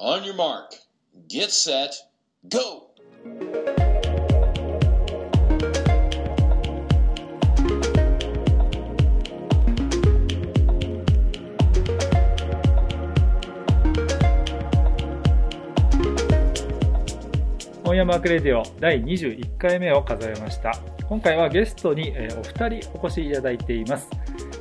On your mark, get set, go! 本屋マークレディオ第21回目を数えました。今回はゲストにえお二人お越しいただいています。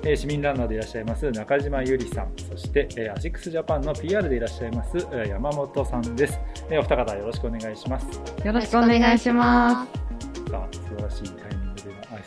えー市民ランナーでいらっしゃいます中島ゆりさん。そしてえーアシックスジャパンの PR でいらっしゃいますえー山本さんです。えーお二方よろしくお願いします。よろしくお願いします。さあ素晴らしいタイミングでの挨拶、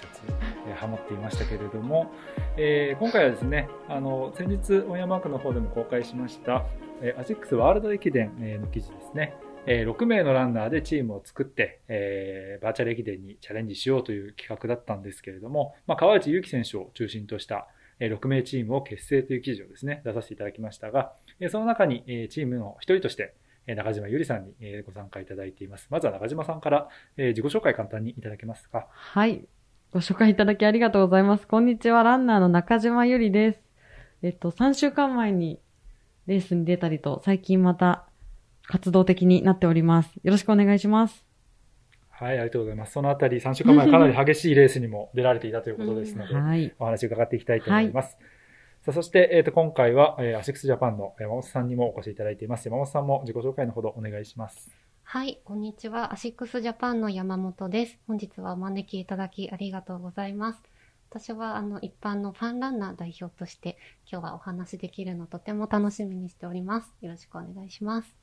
えーハモっていましたけれども、えー今回はですねあの先日オンヤマークの方でも公開しました、えーアシックスワールド駅伝えーの記事ですね、えー6名のランナーでチームを作って、えーバーチャル駅伝にチャレンジしようという企画だったんですけれども、まあ、川内優輝選手を中心としたえー6名チームを結成という記事をですね、出させていただきましたが、えその中にえチームの一人として、え中島ゆりさんにえご参加いただいています。まずは中島さんから、え自己紹介簡単にいただけますか。はい。ご紹介いただきありがとうございます。こんにちは、ランナーの中島ゆりです。えっと、3週間前にレースに出たりと、最近また活動的になっております。よろしくお願いします。はい、ありがとうございます。そのあたり3週間前かなり激しいレースにも出られていたということですので、はい。お話を伺っていきたいと思います。さあそして、えっ、と、今回は、えーアシックスジャパンの山本さんにもお越しいただいています。山本さんも自己紹介のほどお願いします。はい、こんにちは。アシックスジャパンの山本です。本日はお招きいただきありがとうございます。私はあの一般のファンランナー代表として今日はお話しできるのをとても楽しみにしております。よろしくお願いします。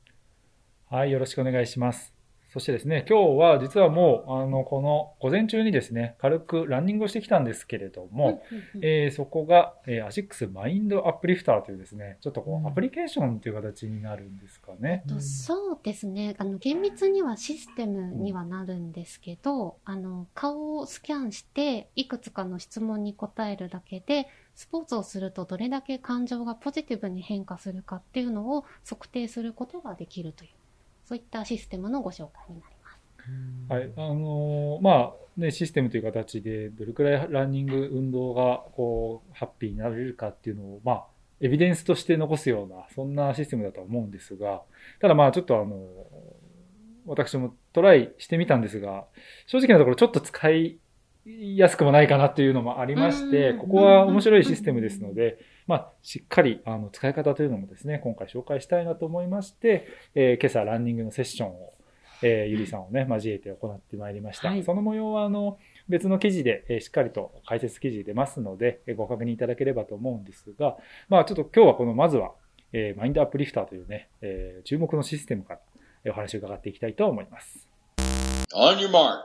はい、よろしくお願いします。そしてですね、今日は実はもう、あの、この午前中にですね、軽くランニングをしてきたんですけれども、えーそこが、えー、アシックス Mind Uplifter というですね、ちょっとこうんう、アプリケーションという形になるんですかね。とそうですね。あの、厳密にはシステムにはなるんですけど、あの、顔をスキャンして、いくつかの質問に答えるだけで、スポーツをするとどれだけ感情がポジティブに変化するかっていうのを測定することができるという、そういったシステムのご紹介になります。はい、あのーまあ、ね、システムという形で、どれくらいランニング、運動が、こう、ハッピーになれるかっていうのを、まあ、エビデンスとして残すような、そんなシステムだとは思うんですが、ただまあ、ちょっとあの、私もトライしてみたんですが、正直なところちょっと使いやすくもないかなっていうのもありまして、うんここは面白いシステムですので、まあ、しっかりあの使い方というのもですね、今回紹介したいなと思いまして、えー今朝ランニングのセッションを、えーゆりさんをね、交えて行ってまいりました。はいその模様は、あの、別の記事で、えーしっかりと解説記事出ますので、えーご確認いただければと思うんですが、まあ、ちょっと今日はこの、まずは、えーマインドアップリフターというね、えー注目のシステムから、えーお話を伺っていきたいと思います。On your mark,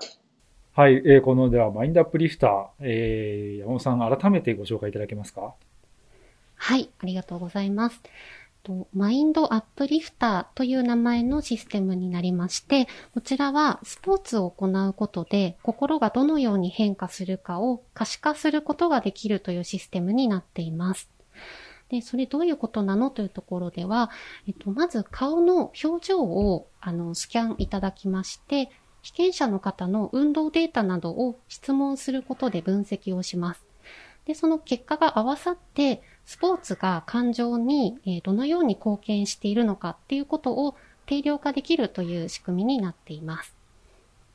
はい、えーこのではマインドアップリフター、えー山本さん改めてご紹介いただけますか？はい、ありがとうございます。マインドアップリフターという名前のシステムになりまして、こちらはスポーツを行うことで心がどのように変化するかを可視化することができるというシステムになっています。で、それどういうことなのというところでは、えっと、まず顔の表情をあのスキャンいただきまして、被験者の方の運動データなどを質問することで分析をします。で、その結果が合わさって、スポーツが感情に、えーどのように貢献しているのかっていうことを定量化できるという仕組みになっています。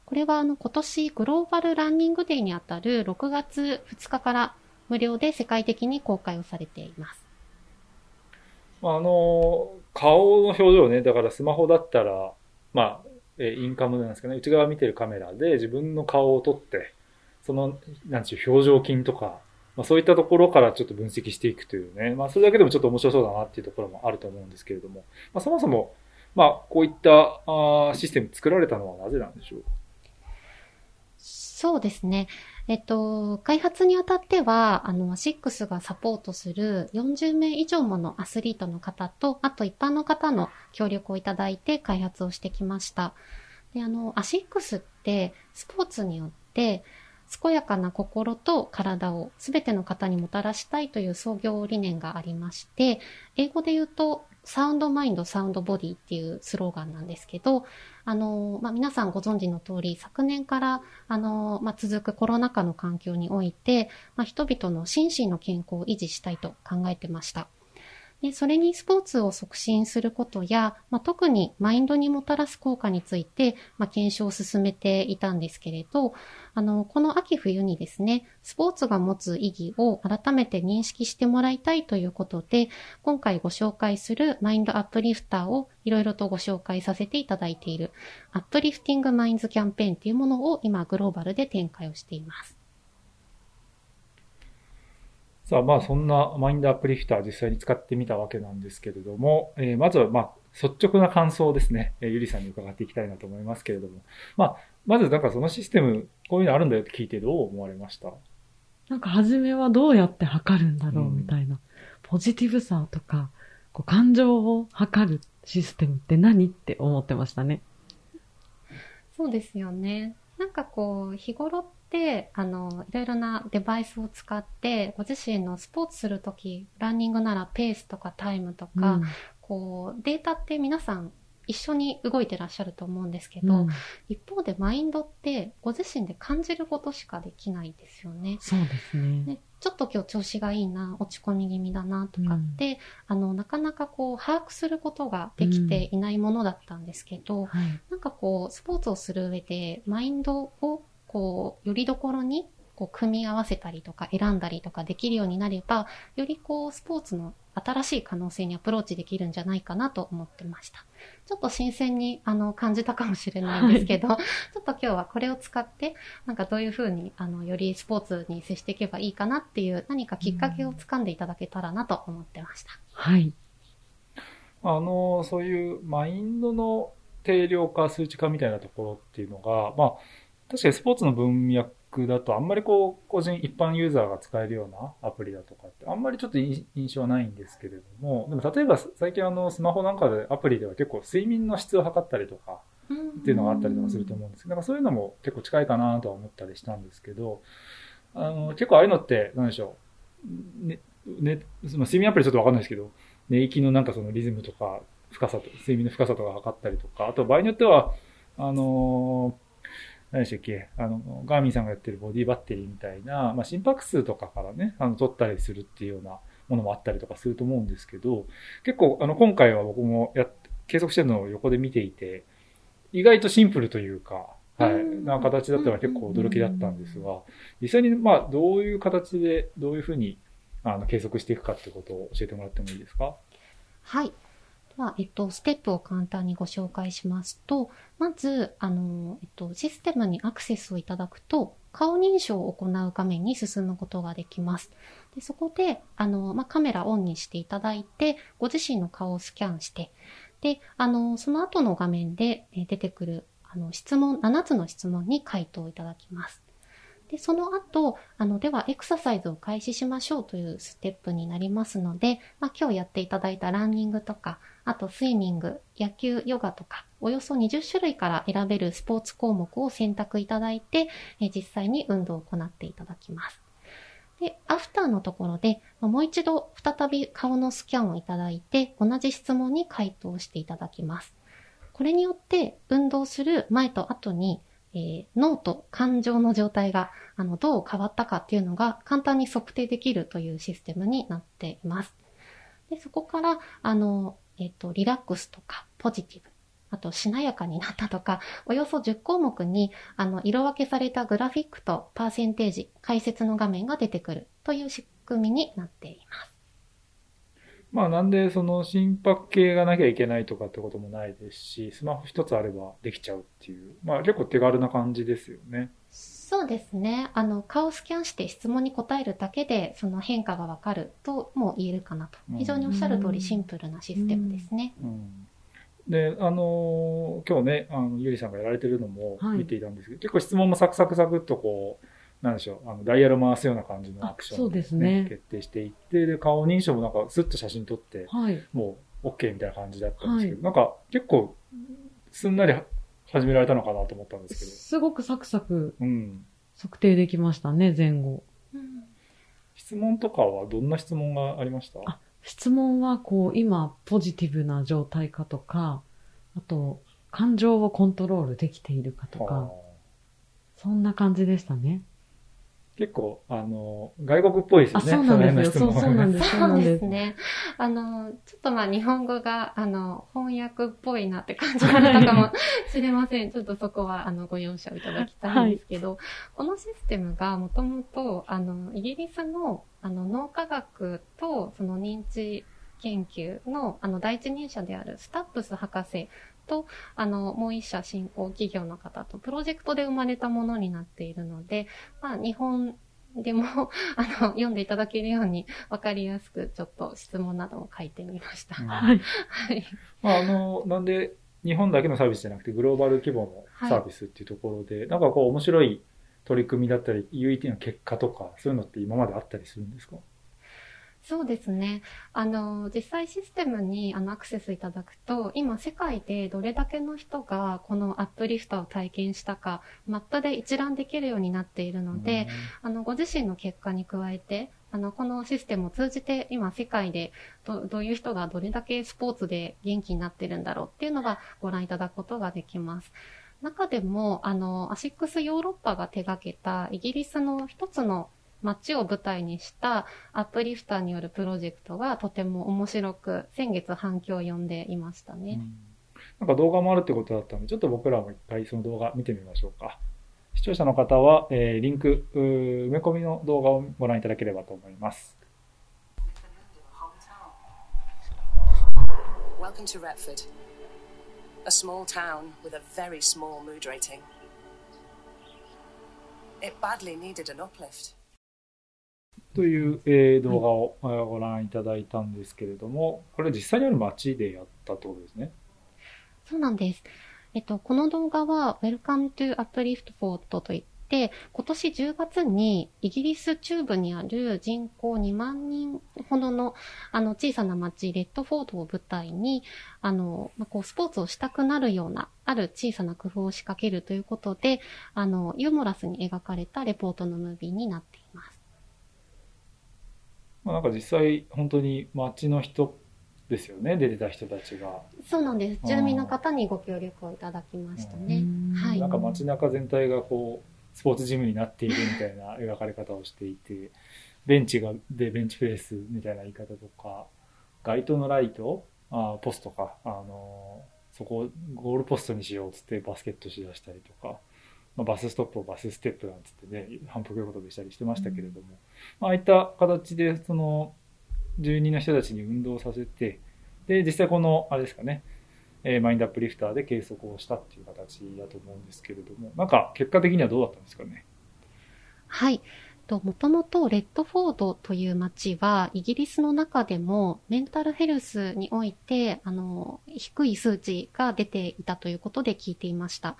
これはあの今年グローバルランニングデーにあたる6月2日から無料で世界的に公開をされています。あの、顔の表情ね、だからスマホだったら、まあ、えーインカムなんですかね、内側見てるカメラで自分の顔を撮って、その、なんちゅう、表情筋とか、まあそういったところからちょっと分析していくというね、まあそれだけでもちょっと面白そうだなっていうところもあると思うんですけれども、まあそもそも、まあこういったあシステム作られたのはなぜなんでしょう？そうですね。えっと、開発にあたっては、あの、アシックスがサポートする40名以上ものアスリートの方と、あと一般の方の協力をいただいて開発をしてきました。で、あの、アシックスってスポーツによって、健やかな心と体を全ての方にもたらしたいという創業理念がありまして、英語で言うと、 Sound Mind、Sound Body っていうスローガンなんですけど、あの、まあ、皆さんご存知の通り、昨年から、あの、まあ、続くコロナ禍の環境において、まあ、人々の心身の健康を維持したいと考えてました。で、それにスポーツを促進することや、まあ、特にマインドにもたらす効果について、まあ、検証を進めていたんですけれど、あの、この秋冬にですね、スポーツが持つ意義を改めて認識してもらいたいということで、今回ご紹介するマインドアップリフターをいろいろとご紹介させていただいている、アップリフティングマインズキャンペーンっていうものを今グローバルで展開をしています。さあ、まあそんなマインドアップリフター実際に使ってみたわけなんですけれども、えーまずはまあ率直な感想をですね、えーゆりさんに伺っていきたいなと思いますけれども、まあ、まずなんかそのシステム、こういうのあるんだよって聞いてどう思われました？なんか初めはどうやって測るんだろううんみたいな。ポジティブさとか、こう感情を測るシステムって何って思ってましたね。そうですよね。なんかこう、日頃って、あの、いろいろなデバイスを使って、ご自身のスポーツするとき、ランニングならペースとかタイムとか、うんこう、データって皆さん一緒に動いてらっしゃると思うんですけど、うん一方でマインドってご自身で感じることしかできないですよね。そうですね。ね、ちょっと今日調子がいいな、落ち込み気味だなとかって、あの、なかなかこう、把握することができていないものだったんですけど、はい。なんかこう、スポーツをする上で、マインドを、こう、よりどころに、こう、組み合わせたりとか、選んだりとかできるようになれば、よりこう、スポーツの新しい可能性にアプローチできるんじゃないかなと思ってました。ちょっと新鮮に、あの、感じたかもしれないんですけど、ちょっと今日はこれを使って、なんかどういうふうに、あの、よりスポーツに接していけばいいかなっていう、何かきっかけをつかんでいただけたらなと思ってました。はい。あの、そういうマインドの定量化、数値化みたいなところっていうのが、まあ、確かにスポーツの文脈だとあんまりこう、個人、一般ユーザーが使えるようなアプリだとかって、あんまりちょっと印印象はないんですけれども、でも例えば最近あの、スマホなんかでアプリでは結構睡眠の質を測ったりとか、っていうのがあったりとかすると思うんです。けど、なんかそういうのも結構近いかなとは思ったりしたんですけど、あの、結構ああいうのって、なんでしょう、ね、ね、その睡眠アプリちょっとわかんないですけど、寝息のなんかそのリズムとか、深さと、睡眠の深さとか測ったりとか、あと場合によっては、あのー何でしたっけ、あの、ガーミンさんがやってるボディバッテリーみたいな、まあ、心拍数とかからね、あの、取ったりするっていうようなものもあったりとかすると思うんですけど、結構、あの、今回は僕もやっ、計測してるのを横で見ていて、意外とシンプルというか、はい、うん。な形だったのは結構驚きだったんですが、実際に、まあ、どういう形で、どういうふうに、あの、計測していくかってことを教えてもらってもいいですか？はい。では、えっと、ステップを簡単にご紹介しますと、まず、あの、えっと、システムにアクセスをいただくと、顔認証を行う画面に進むことができます。でそこで、あの、まあ、カメラオンにしていただいて、ご自身の顔をスキャンして、で、あの、その後の画面で出てくる、あの、質問、7つの質問に回答いただきます。で、その後、あの、では、エクササイズを開始しましょうというステップになりますので、まあ、今日やっていただいたランニングとか、あとスイミング、野球、ヨガとか、およそ20種類から選べるスポーツ項目を選択いただいて、え実際に運動を行っていただきます。で、アフターのところで、もう一度再び顔のスキャンをいただいて、同じ質問に回答していただきます。これによって、運動する前と後に、えー脳と感情の状態があのどう変わったかっていうのが簡単に測定できるというシステムになっています。でそこから、あの、えっ、と、リラックスとか、ポジティブ、あと、しなやかになったとか、およそ10項目に、あの、色分けされたグラフィックとパーセンテージ、解説の画面が出てくるという仕組みになっています。まあなんでその心拍計がなきゃいけないとかってこともないですし、スマホ一つあればできちゃうっていう、まあ結構手軽な感じですよね。そうですね。あの、顔をスキャンして質問に答えるだけで、その変化がわかるとも言えるかなと。非常におっしゃる通りシンプルなシステムですね。うん。で、あのー今日ね、あの、ゆりさんがやられてるのもはい見ていたんですけど、結構質問もサクサクサクっとこう、なんでしょう、あの、ダイヤル回すような感じのアクションあそうですね決定していって、で、顔認証もなんかスッと写真撮って、はい。もう OK みたいな感じだったんですけど、なんか結構すんなり始められたのかなと思ったんですけど。すごくサクサクうん。測定できましたね、前後。うん質問とかはどんな質問がありました？あ質問は、こう、今、ポジティブな状態かとか、あと、感情をコントロールできているかとはか、そんな感じでしたね。結構、あの、外国っぽいですよあ、ね。そうなんですよ。そうそうなんです。そうですね。あの、ちょっとまあ日本語が、あの、翻訳っぽいなって感じられたかもしれません。ちょっとそこは、あの、ご容赦をいただきたいんですけど、このシステムがもともと、あの、イギリスの、あの、脳科学と、その認知研究の、あの、第一人者であるスタップス博士と、あの、もう一社新興企業の方と、プロジェクトで生まれたものになっているので、まあ、日本でも、あの、読んでいただけるように、わかりやすく、ちょっと質問なども書いてみました。うんはい。はい。まあ、あの、なんで、日本だけのサービスじゃなくて、グローバル規模のサービスっていうところで、なんかこう、面白い取り組みだったり、UET の結果とか、そういうのって今まであったりするんですか？そうですね。あの、実際システムにあのアクセスいただくと、今世界でどれだけの人がこのアップリフターを体験したか、マップで一覧できるようになっているので、あの、ご自身の結果に加えて、あの、このシステムを通じて今世界でどどういう人がどれだけスポーツで元気になってるんだろうっていうのがご覧いただくことができます。中でも、あの、アシックスヨーロッパが手掛けたイギリスの一つの街を舞台にしたアップリフターによるプロジェクトがとても面白く、先月反響を呼んでいましたね。うんなんか動画もあるってことだったので、ちょっと僕らも一回その動画見てみましょうか。視聴者の方は、えーリンク、埋め込みの動画をご覧いただければと思います。Welcome to Retford, a small town with a very small mood rating. It badly needed an uplift. という、えー動画を、ご覧いただいたんですけれども、これ実際にある街でやったってことですね。そうなんです。えっと、この動画は Welcome to Uplift Fort といって、今年10月にイギリス中部にある人口2万人ほどのあの小さな町レッドフォードを舞台に、あの、まあこうスポーツをしたくなるようなある小さな工夫を仕掛けるということで、あの、ユーモラスに描かれたレポートのムービーになっていまあ、なんか実際、本当に街の人ですよね、出てた人たちが。そうなんです。住民の方にご協力をいただきましたね。はいなんか街中全体がこう、スポーツジムになっているみたいな描かれ方をしていて、ベンチが、で、ベンチプレスみたいな言い方とか、街灯のライト、あポストか、あの、そこをゴールポストにしようっつってバスケットしだしたりとか、まあ、バスストップをバスステップなんつってね、反復横跳びしたりしてましたけれども、まあああいった形で、その、住人の人たちに運動させて、で、実際この、あれですかね、えーマインドアップリフターで計測をしたっていう形だと思うんですけれども、なんか結果的にはどうだったんですかね？はい。と、もともとレッドフォードという街は、イギリスの中でもメンタルヘルスにおいて、あの、低い数値が出ていたということで聞いていました。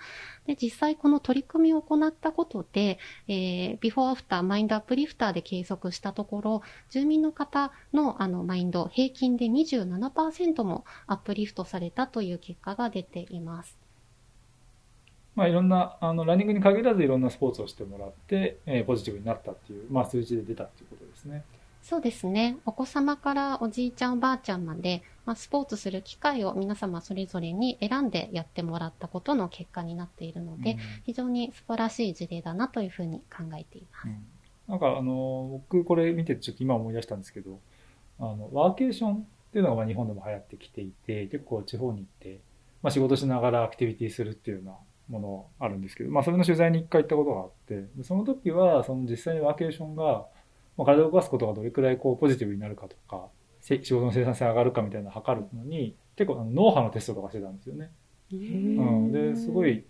で、実際この取り組みを行ったことで、えー、ビフォーアフター、マインドアップリフターで計測したところ、住民の方のあの、マインド、平均で27%もアップリフトされたという結果が出ています。まあいろんな、あの、ランニングに限らずいろんなスポーツをしてもらって、えーポジティブになったっていう、まあ数字で出たっていうことですね。そうですね。お子様からおじいちゃんおばあちゃんまで、まあ、スポーツする機会を皆様それぞれに選んでやってもらったことの結果になっているので、うん非常に素晴らしい事例だなというふうに考えています。うんなんかあの、僕これ見てちょっと今思い出したんですけど、あの、ワーケーションっていうのがまあ日本でも流行ってきていて、結構地方に行って、まあ仕事しながらアクティビティするっていうようなものあるんですけど、まあそれの取材に一回行ったことがあって、でその時はその実際にワーケーションが、まあ、体を動かすことがどれくらいこうポジティブになるかとか、せ仕事の生産性上がるかみたいなのを測るのに、結構あの脳波のテストとかしてたんですよね。うん、で、すごい、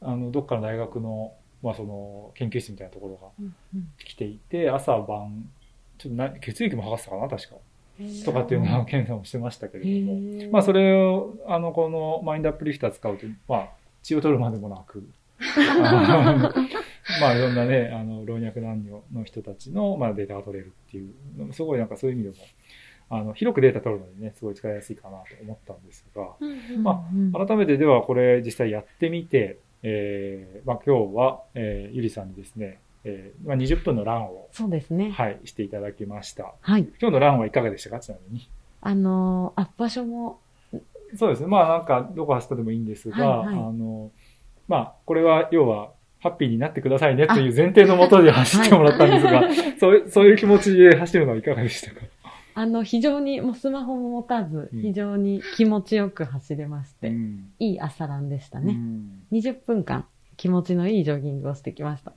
あの、どっかの大学の、まあその、研究室みたいなところがうんうん来ていて、朝晩、ちょっとな血液も測ってたかな、確か。とかっていうのを検査もしてましたけれども。まあそれを、あの、このマインドアップリフター使うと、まあ、血を取るまでもなく、まあいろんなね、あの、老若男女の人たちの、まあ、データが取れるっていう、すごいなんかそういう意味でも、あの、広くデータ取るのにね、すごい使いやすいかなと思ったんですが、まうん改めてではこれ実際やってみて、えーまあ、今日は、えーゆりさんにですね、えーまあ、20分のランを、そうですね。はい、していただきました。はい。今日のランはいかがでしたか？ちなみに。あのー、あ、場所も、そうですね。まあなんか、どこ走ったでもいいんですが、はいはいあの、まあ、これは要は、ハッピーになってくださいねという前提のもとで走ってもらったんですが、そういうそういう気持ちで走るのはいかがでしたか？あの、非常に、もうスマホも持たずうん、非常に気持ちよく走れまして、んいい朝ランでしたうね。ん20分間、気持ちのいいジョギングをしてきました。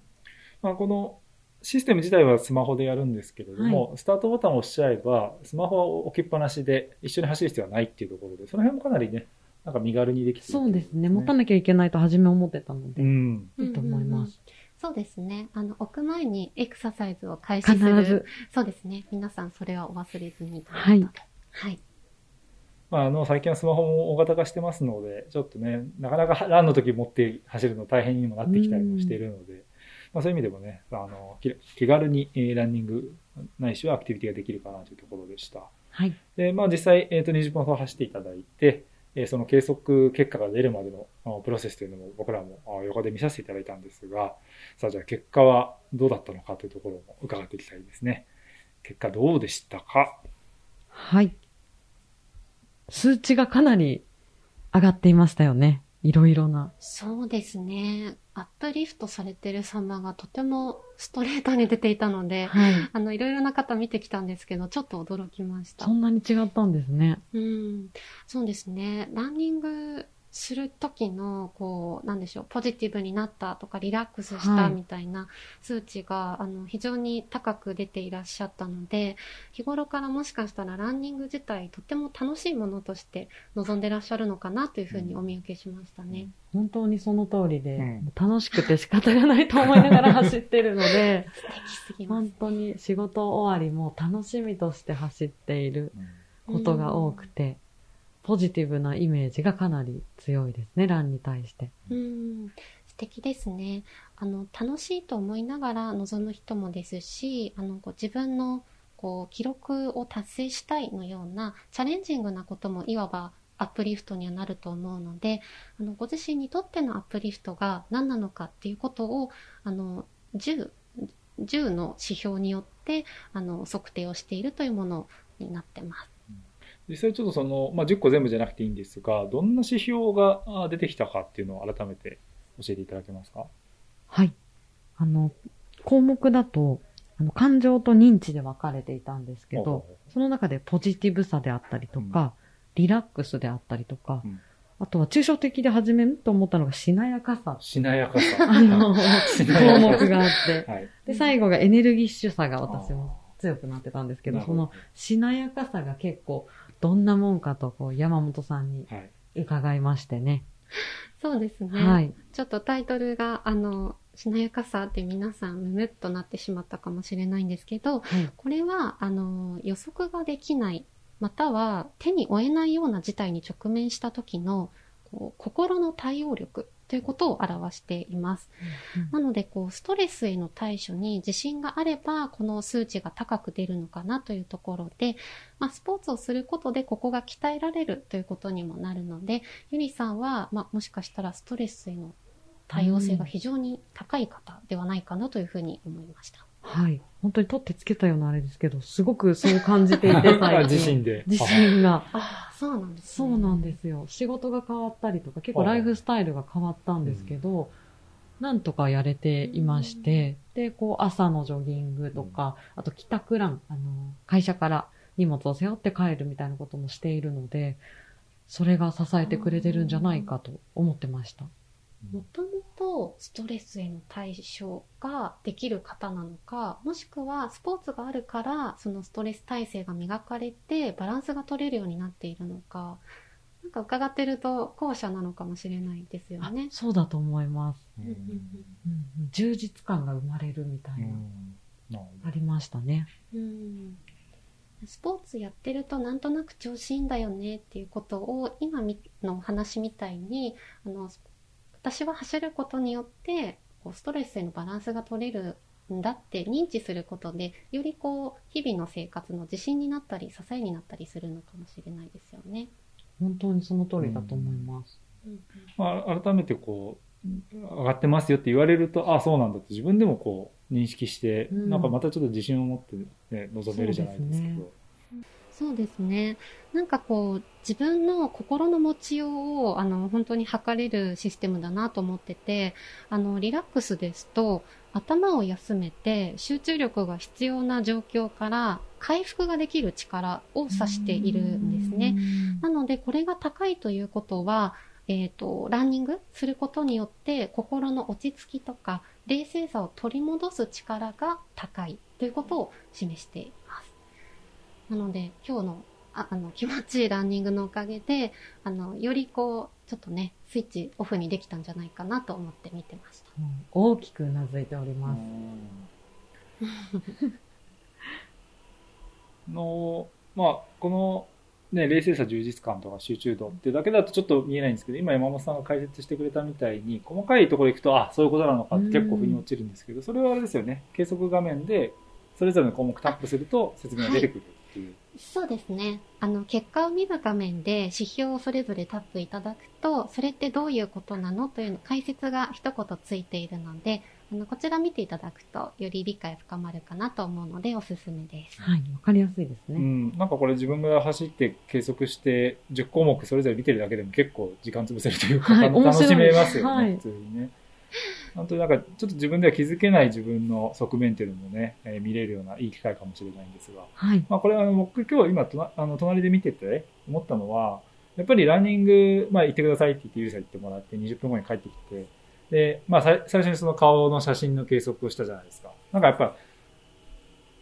まあ、このシステム自体はスマホでやるんですけれども、スタートボタンを押しちゃえば、スマホは置きっぱなしで一緒に走る必要はないっていうところで、その辺もかなりね、なんか身軽にできてるそうですね。持たなきゃいけないと初め思ってたのうで、ん。いいと思います。そうですね。あの、置く前にエクササイズを開始する。必ず。そうですね。皆さんそれはお忘れずに。はい。はい。まあ、あの、最近はスマホも大型化してますので、ちょっとね、なかなかランの時持って走るの大変にもなってきたりもしているので、まあ、そういう意味でもね、あの、気気軽にえーランニングないしはアクティビティができるかなというところでした。はい。で、まあ実際、えっ、と、20分ほど走っていただいて、えーその計測結果が出るまでのプロセスというのも僕らもあ横で見させていただいたんですが、さあじゃあ結果はどうだったのかというところも伺っていきたいですね。結果どうでしたか？はい。数値がかなり上がっていましたよね。いろいろな。そうですね。アップリフトされてる様がとてもストレートに出ていたので、はい。あの、いろいろな方見てきたんですけど、ちょっと驚きましたそ。んなに違ったんですね。うん。そうですね。ランニングする時の、こう、なんでしょう、ポジティブになったとか、リラックスしはいたみたいな数値が、あの、非常に高く出ていらっしゃったので、日頃からもしかしたらランニング自体、とても楽しいものとして望んでらっしゃるのかなというふうにお見受けしましたね。本当にその通りで、うん楽しくて仕方がないと思いながら走ってるので、素敵すぎます本。当に仕事終わりも楽しみとして走っていることが多くて、ポジティブなイメージがかなり強いですね、ランに対して。うん、素敵ですね。あの、楽しいと思いながら望む人もですし、あの、こう自分の、こう、記録を達成したいのような、チャレンジングなこともいわばアップリフトにはなると思うので、あの、ご自身にとってのアップリフトが何なのかっていうことを、あの、10、10の指標によって、あの、測定をしているというものになってます。実際ちょっとその、まあ、10個全部じゃなくていいんですが、どんな指標があ出てきたかっていうのを改めて教えていただけますか？はい。あの、項目だと、あの、感情と認知で分かれていたんですけどその中でポジティブさであったりとか、リラックスであったりとか、うんあとは抽象的で始めると思ったのがしなやかさ。しなやかさ。あの、項目があって。はい。で、最後がエネルギッシュさが私も強くなってたんですけど、そのしなやかさが結構どんなもんかとこう山本さんにはい。伺いましてね。そうですね。はい。ちょっとタイトルが、あの、しなやかさって皆さんムムっとなってしまったかもしれないんですけど、はい。これは、あの、予測ができない、または手に負えないような事態に直面した時の、こう心の対応力ということを表しています。なので、こう、ストレスへの対処に自信があれば、この数値が高く出るのかなというところで、まあ、スポーツをすることでここが鍛えられるということにもなるので、ゆりさんは、まあ、もしかしたらストレスへの対応性が非常に高い方ではないかなというふうに思いました。はい。本当に取ってつけたようなあれですけど、すごくそう感じていて、最近。自信で。自信が。ああ、そうなんです、そうなんですよ。仕事が変わったりとか、結構ライフスタイルが変わったんですけど、なんとかやれていまして、で、こう朝のジョギングとか、あと帰宅ラン、あの、会社から荷物を背負って帰るみたいなこともしているので、それが支えてくれてるんじゃないかと思ってました。もともとストレスへの対処ができる方なのか、もしくはスポーツがあるから、そのストレス耐性が磨かれて、バランスが取れるようになっているのか、なんか伺ってると後者なのかもしれないですよあね。そうだと思います、うん。充実感が生まれるみたいな、ありましたね。うん。うんスポーツやってるとなんとなく調子いいんだよねっていうことを今みのお話みたいにあの私は走ることによってこうストレスへのバランスが取れるんだって認知することでよりこう日々の生活の自信になったり支えになったりするのかもしれないですよね。本当にその通りだと思います。うんまあ、改めてこう、上がってますよって言われると、ああ、そうなんだって自分でもこう、認識して、うんなんかまたちょっと自信を持って、ね、臨めるじゃないですけど。そうですね。なんかこう、自分の心の持ちようを、あの、本当に測れるシステムだなと思ってて、あの、リラックスですと、頭を休めて集中力が必要な状況から回復ができる力を指しているんですね。なので、これが高いということは、えっ、と、ランニングすることによって心の落ち着きとか冷静さを取り戻す力が高いということを示しています。なので、今日のああの気持ちいいランニングのおかげで、あの、よりこう、ちょっとね、スイッチオフにできたんじゃないかなと思って見てました。うん。大きくうなずいております。の、まあ、この、ね、冷静さ、充実感とか集中度ってだけだとちょっと見えないんですけど、今山本さんが解説してくれたみたいに、細かいところ行くと、あ、そういうことなのかって結構腑に落ちるんですけど、それはあれですよね、計測画面で、それぞれの項目タップすると説明が出てくるっていう。そうですね。あの、結果を見る画面で指標をそれぞれタップいただくと、それってどういうことなのというの解説が一言ついているので、あの、こちら見ていただくと、より理解深まるかなと思うので、おすすめです。はい、わかりやすいですね。うん、なんかこれ自分が走って計測して10項目それぞれ見てるだけでも結構時間潰せるというか、はい楽楽しめますよね、面白い普通にね。本当になんかちょっと自分では気づけない自分の側面っていうのもね、えー見れるようないい機会かもしれないんですが。はい。まあこれはあの僕今日今となあの隣で見てて思ったのは、やっぱりランニング、まあ行ってくださいって言ってゆうさん行ってもらって20分後に帰ってきて、で、まあ最初にその顔の写真の計測をしたじゃないですか。なんかやっぱ、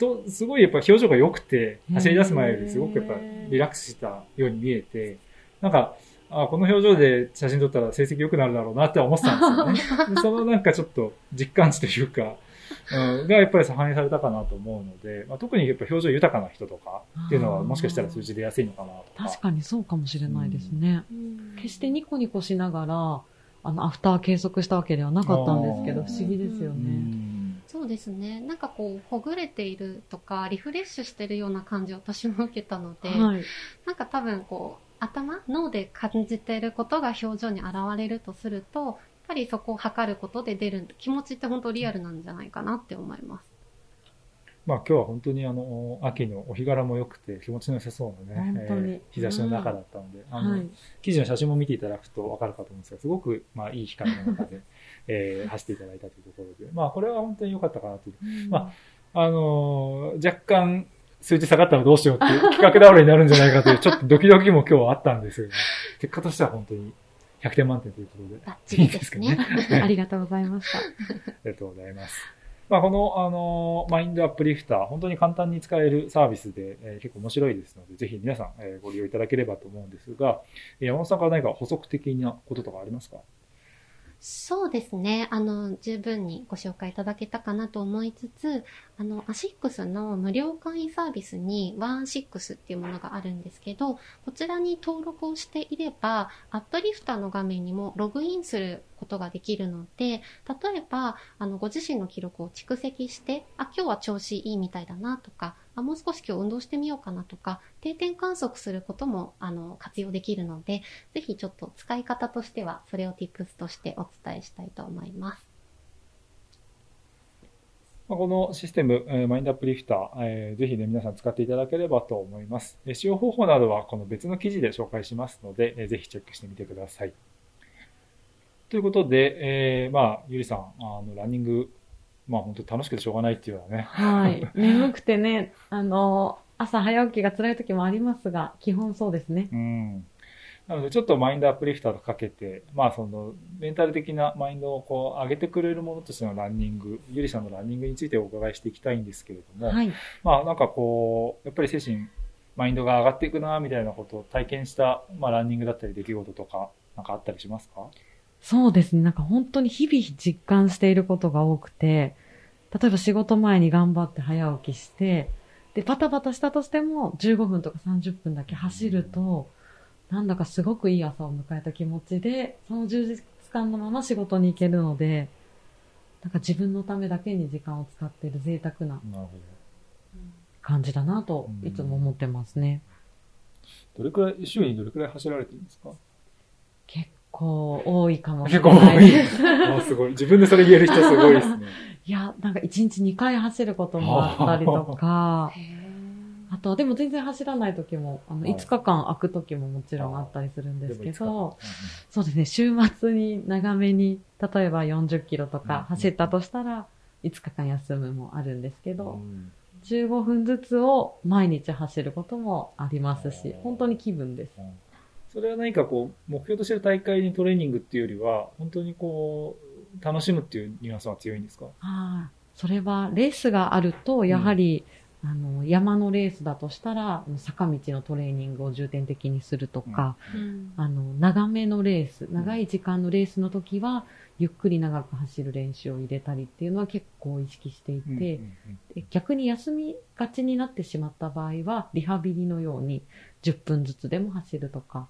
と、すごいやっぱ表情が良くて、走り出す前よりすごくやっぱリラックスしたように見えて、なんか、あこの表情で写真撮ったら成績良くなるだろうなって思ってたんですよね。でそのなんかちょっと実感値というか、うん、がやっぱり反映されたかなと思うので、まあ、特にやっぱ表情豊かな人とかっていうのはもしかしたら数字出やすいのかなとか。確かにそうかもしれないですね。決してニコニコしながら、あの、アフター計測したわけではなかったんですけど、不思議ですようね。んそうですね。なんかこう、ほぐれているとか、リフレッシュしてるような感じを私も受けたので、はい。なんか多分こう、頭、脳で感じていることが表情に現れるとすると、やっぱりそこを測ることで出る気持ちって本当リアルなんじゃないかなって思います。まあ今日は本当にあの、秋のお日柄も良くて気持ちの良さそうなね、えー日差しの中だったので、あの、はい。記事の写真も見ていただくと分かるかと思うんですが、すごく、まあ、いい光の中で、えー走っていただいたというところで、まあ、これは本当に良かったかなという。まあのー若干、数字下がったらどうしようっていう 企画倒れになるんじゃないかという、ちょっとドキドキも今日はあったんですが、結果としては本当に100点満点ということで、バッチリですね。はいありがとうございました。ありがとうございます。まあ、この、あのーマインドアップリフター、本当に簡単に使えるサービスで、えー結構面白いですので、ぜひ皆さん、えーご利用いただければと思うんですが、えー山本さんから何か補足的なこととかありますか？そうですね。あの、十分にご紹介いただけたかなと思いつつ、あの、アシックスの無料会員サービスに OneASICS っていうものがあるんですけど、こちらに登録をしていれば、アップリフターの画面にもログインすることができるので、例えば、あの、ご自身の記録を蓄積して、あ、今日は調子いいみたいだなとか、あ、もう少し今日運動してみようかなとか、定点観測することも、あの、活用できるので、ぜひちょっと使い方としては、それを tips としてお伝えしたいと思います。まあこのシステム、えーマインドアップリフター、えーぜひね、皆さん使っていただければと思います。えー使用方法などはこの別の記事で紹介しますので、えーぜひチェックしてみてください。ということで、えーまあ、ゆりさん、あの、ランニング、まあ本当に楽しくてしょうがないっていうのはね、はい。眠くてね、あの、朝早起きが辛い時もありますが、基本そうですね。うん。なので、ちょっとマインドアップリフターとかけて、まあ、その、メンタル的なマインドをこう、上げてくれるものとしてのランニング、ゆりさんのランニングについてお伺いしていきたいんですけれども、はい。まあ、なんかこう、やっぱり精神、マインドが上がっていくな、みたいなことを体験した、まあ、ランニングだったり出来事とか、なんかあったりしますか？そうですね。なんか本当に日々実感していることが多くて、例えば仕事前に頑張って早起きして、で、パタパタしたとしても15分とか30分だけ走ると、なんだかすごくいい朝を迎えた気持ちで、その充実感のまま仕事に行けるので、なんか自分のためだけに時間を使っている贅沢な感じだなとうんいつも思ってますね。ど。どれくらい、週にどれくらい走られてるんですか？結構多いかもし結れ構多いないです。。あすごい。自分でそれ言える人すごいですね。いや、なんか1日2回走ることもあったりとか、あとは、でも全然走らない時も、あの、はい。5日間空く時ももちろんあったりするんですけど、そうですね、週末に長めに、例えば40キロとうんか走ったとしたら、5日間休むもあるんですけど、うん。うん15分ずつを毎日走ることもありますし、本当に気分です。それは何かこう、目標としてる大会にトレーニングっていうよりは、本当にこう、楽しむっていうニュアンスが強いんですか？それはレースがあると、やはり、あの、山のレースだとしたら、坂道のトレーニングを重点的にするとか、あの、長めのレース、長い時間のレースの時は、ゆっくり長く走る練習を入れたりっていうのは結構意識していて、逆に休みがちになってしまった場合は、リハビリのように10分ずつでも走るとか、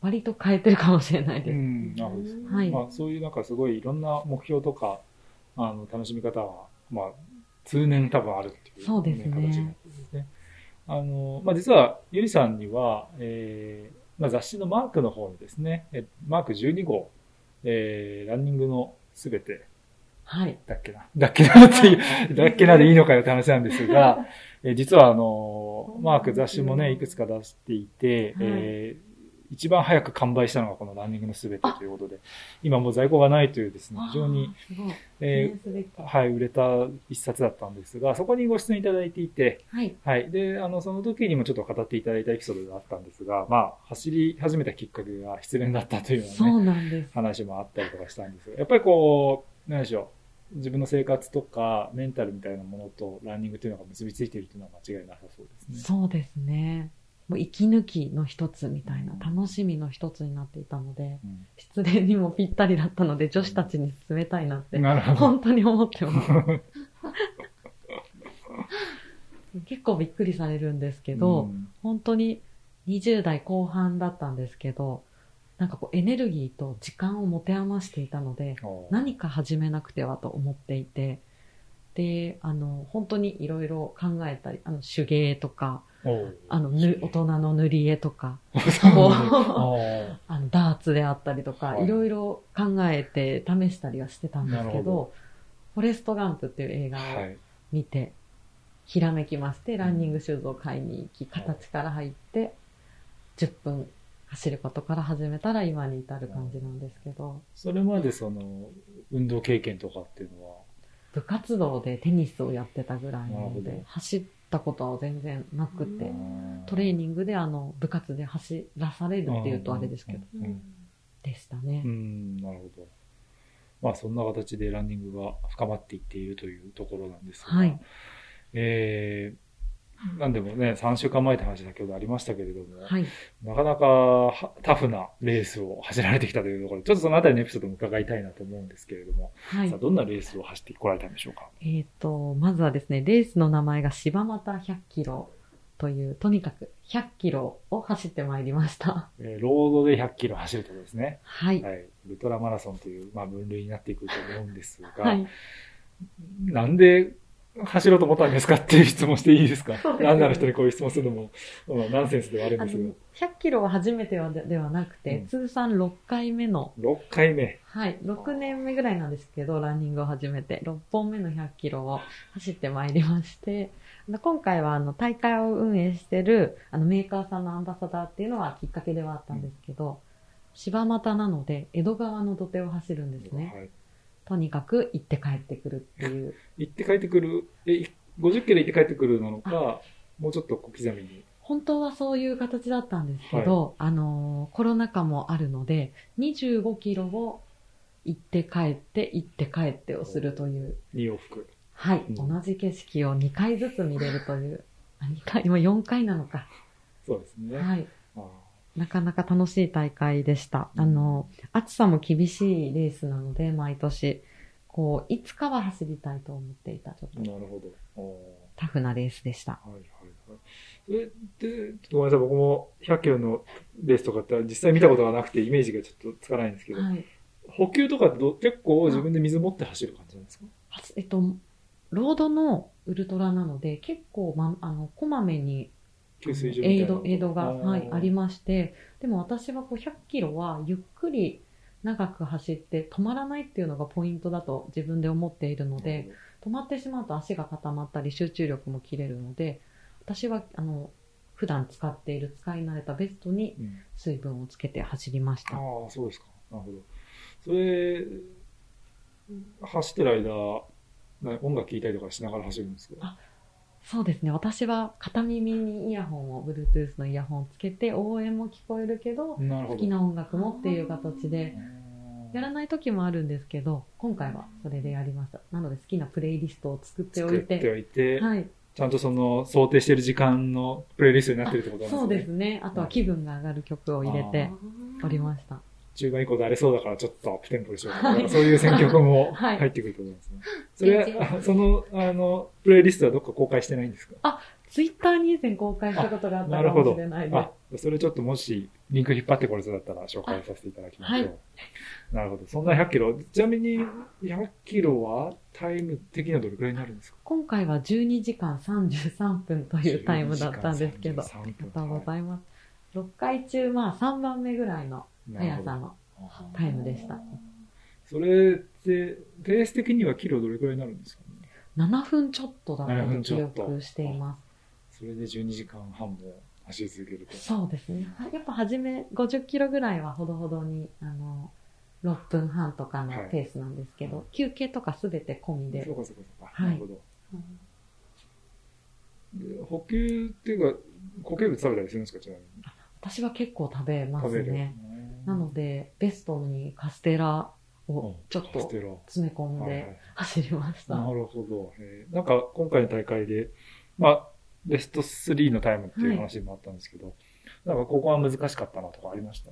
割と変えてるかもしれないです。うん、なるほどですね。はいまあ、そういうなんかすごいいろんな目標とか、あの、楽しみ方は、まあ、通年多分あるっていう、そうですね形になってるんですね。あの、まあ、実は、ゆりさんには、えー、まあ、雑誌のマークの方にですね、えマーク12号、えー、ランニングのすべて、はい。だっけな。だっけなっていう、だっけなでいいのかよって話なんですが、えー実はあの、マーク雑誌もね、いくつか出していて、えー一番早く完売したのがこのランニングのすべてということで、今もう在庫がないというですね、非常に。えーはい、売れた一冊だったんですが、そこにご出演いただいていて、はい。はい。で、あの、その時にもちょっと語っていただいたエピソードがあったんですが、まあ、走り始めたきっかけが失恋だったというようなね、そうなんです。話もあったりとかしたんですが、やっぱりこう、何でしょう、自分の生活とかメンタルみたいなものとランニングというのが結びついているというのは間違いなさそうですね。そうですね。もう息抜きの一つみたいな、楽しみの一つになっていたので、うん失恋にもぴったりだったので、女子たちに勧めたいなって。本当に思ってます。結構びっくりされるんですけど、うん本当に20代後半だったんですけど、なんかこうエネルギーと時間を持て余していたので、何か始めなくてはと思っていて、で、あの、本当にいろいろ考えたり、あの、手芸とか、あの、ぬ大人の塗り絵とか、ああの、ダーツであったりとか、はい。いろいろ考えて試したりはしてたんですけどど、フォレストガンプっていう映画をーはい。見て、ひらめきまして、ランニングシューズを買いに行き、形から入って、10分走ることから始めたら今に至る感じなんですけど、それまでその、運動経験とかっていうのは、部活動でテニスをやってたぐらいなので、走ったことは全然なくて、トトレーニングであの、部活で走らされるっていうとあれですけど、でしたね。う。ん、なるほど。まあ、そんな形でランニングが深まっていっているというところなんですが、はい。えー、なんでもね、3週間前って話先ほどありましたけれども、はい。なかなかはタフなレースを走られてきたというところで、ちょっとそのあたりのエピソードも伺いたいなと思うんですけれども、はいさあ。どんなレースを走ってこられたんでしょうか？えっ、と、まずはですね、レースの名前が柴又100キロという、とにかく100キロを走ってまいりました。えーロードで100キロ走るとですね、はい。はい、ウルトラマラソンという、まあ、分類になっていくと思うんですが、はい。なんで走ろうと思ったんですかっていう質問していいですか？ランナーの人にこういう質問するのも、まあ、ナンセンスではあるんあですがの、100キロは初めてはでではなくて、うん。通算6回目の、6回目。はい、6年目ぐらいなんですけど、ランニングを始めて、6本目の100キロを走ってまいりまして、今回はあの大会を運営してるあのメーカーさんのアンバサダーっていうのはきっかけではあったんですけど、柴又なので江戸川の土手を走るんですね。はい。とにかく行って帰ってくるっていう。行って帰ってくる、え、50キロ行って帰ってくるなのか、もうちょっと小刻みに。本当はそういう形だったんですけど、あのーコロナ禍もあるので、25キロを行って帰って、行って帰ってをするという、2往復。はい、うん同じ景色を2回ずつ見れるという、あ2回、今4回なのか。そうですね。はい。あなかなか楽しい大会でした。あの、暑さも厳しいレースなので、毎年、こう、いつかは走りたいと思っていた、ちょっーとなるほど。おタフなレースでした。ーはいはいはい。それで、ちょっとごめんなさい、僕も100キロのレースとかって実際見たことがなくてイメージがちょっとつかないんですけど、はい。補給とかっ結構自分で水持って走る感じなんですか？はえっと、ロードのウルトラなので、結構、ま、あの、こまめに、エイド、エイドが、はい、ありまして、でも私はこう100キロはゆっくり長く走って止まらないっていうのがポイントだと自分で思っているので、止まってしまうと足が固まったり集中力も切れるので、私は、あの、普段使っている使い慣れたベストにうん水分をつけて走りました。ああ、そうですか。なるほど。それ、走ってる間、な音楽聴いたりとかしながら走るんですか？あそうですね。私は片耳にイヤホンを、Bluetooth のイヤホンをつけて、応援も聞こえるけど。好きな音楽もっていう形で、やらない時もあるんですけど、今回はそれでやりました。なので好きなプレイリストを作っておいて、はい。ちゃんとその想定してる時間のプレイリストになってるってことなんですね。そうですね。あとは気分が上がる曲を入れておりました。中盤以降であれそうだからちょっとアップテンポでしょうとか、そういう選曲も はい入ってくるとなんですね。それは、あその、あの、プレイリストはどっか公開してないんですか？ツイッターに以前公開したことがあったかもしれない。であ、それちょっともし、リンク引っ張ってこれそうだったら紹介させていただきましょう。はいなるほど。そんな100キロ？ちなみに、100キロはタイム的にはどれくらいになるんですか？今回は12時間33分というタイムだったんですけど、12時間33ありがとうございます。6回中、まあ3番目ぐらいの速さのタイムでした。それって、ペース的にはキロどれくらいになるんですかね？7分ちょっとだった7分と記憶していまそれで12時間半も走り続けると。す。そうですね。やっぱ初め50キロぐらいはほどほどに、あの、6分半とかのペースなんですけど、はい休憩とかすべて込みでそう、かそうかそうか。はいなるほど。で補給っていうか、固形物食べたりするんですか？ちなみに。私は結構食べます食べる。ね。なので、ベストにカステラをちょっと詰め込んはいはい。で走りました。なるほど。えーなんか今回の大会で、まあ、ベスト3のタイムっていう話もあったんですけど、なんかここは難しかったなとかありました？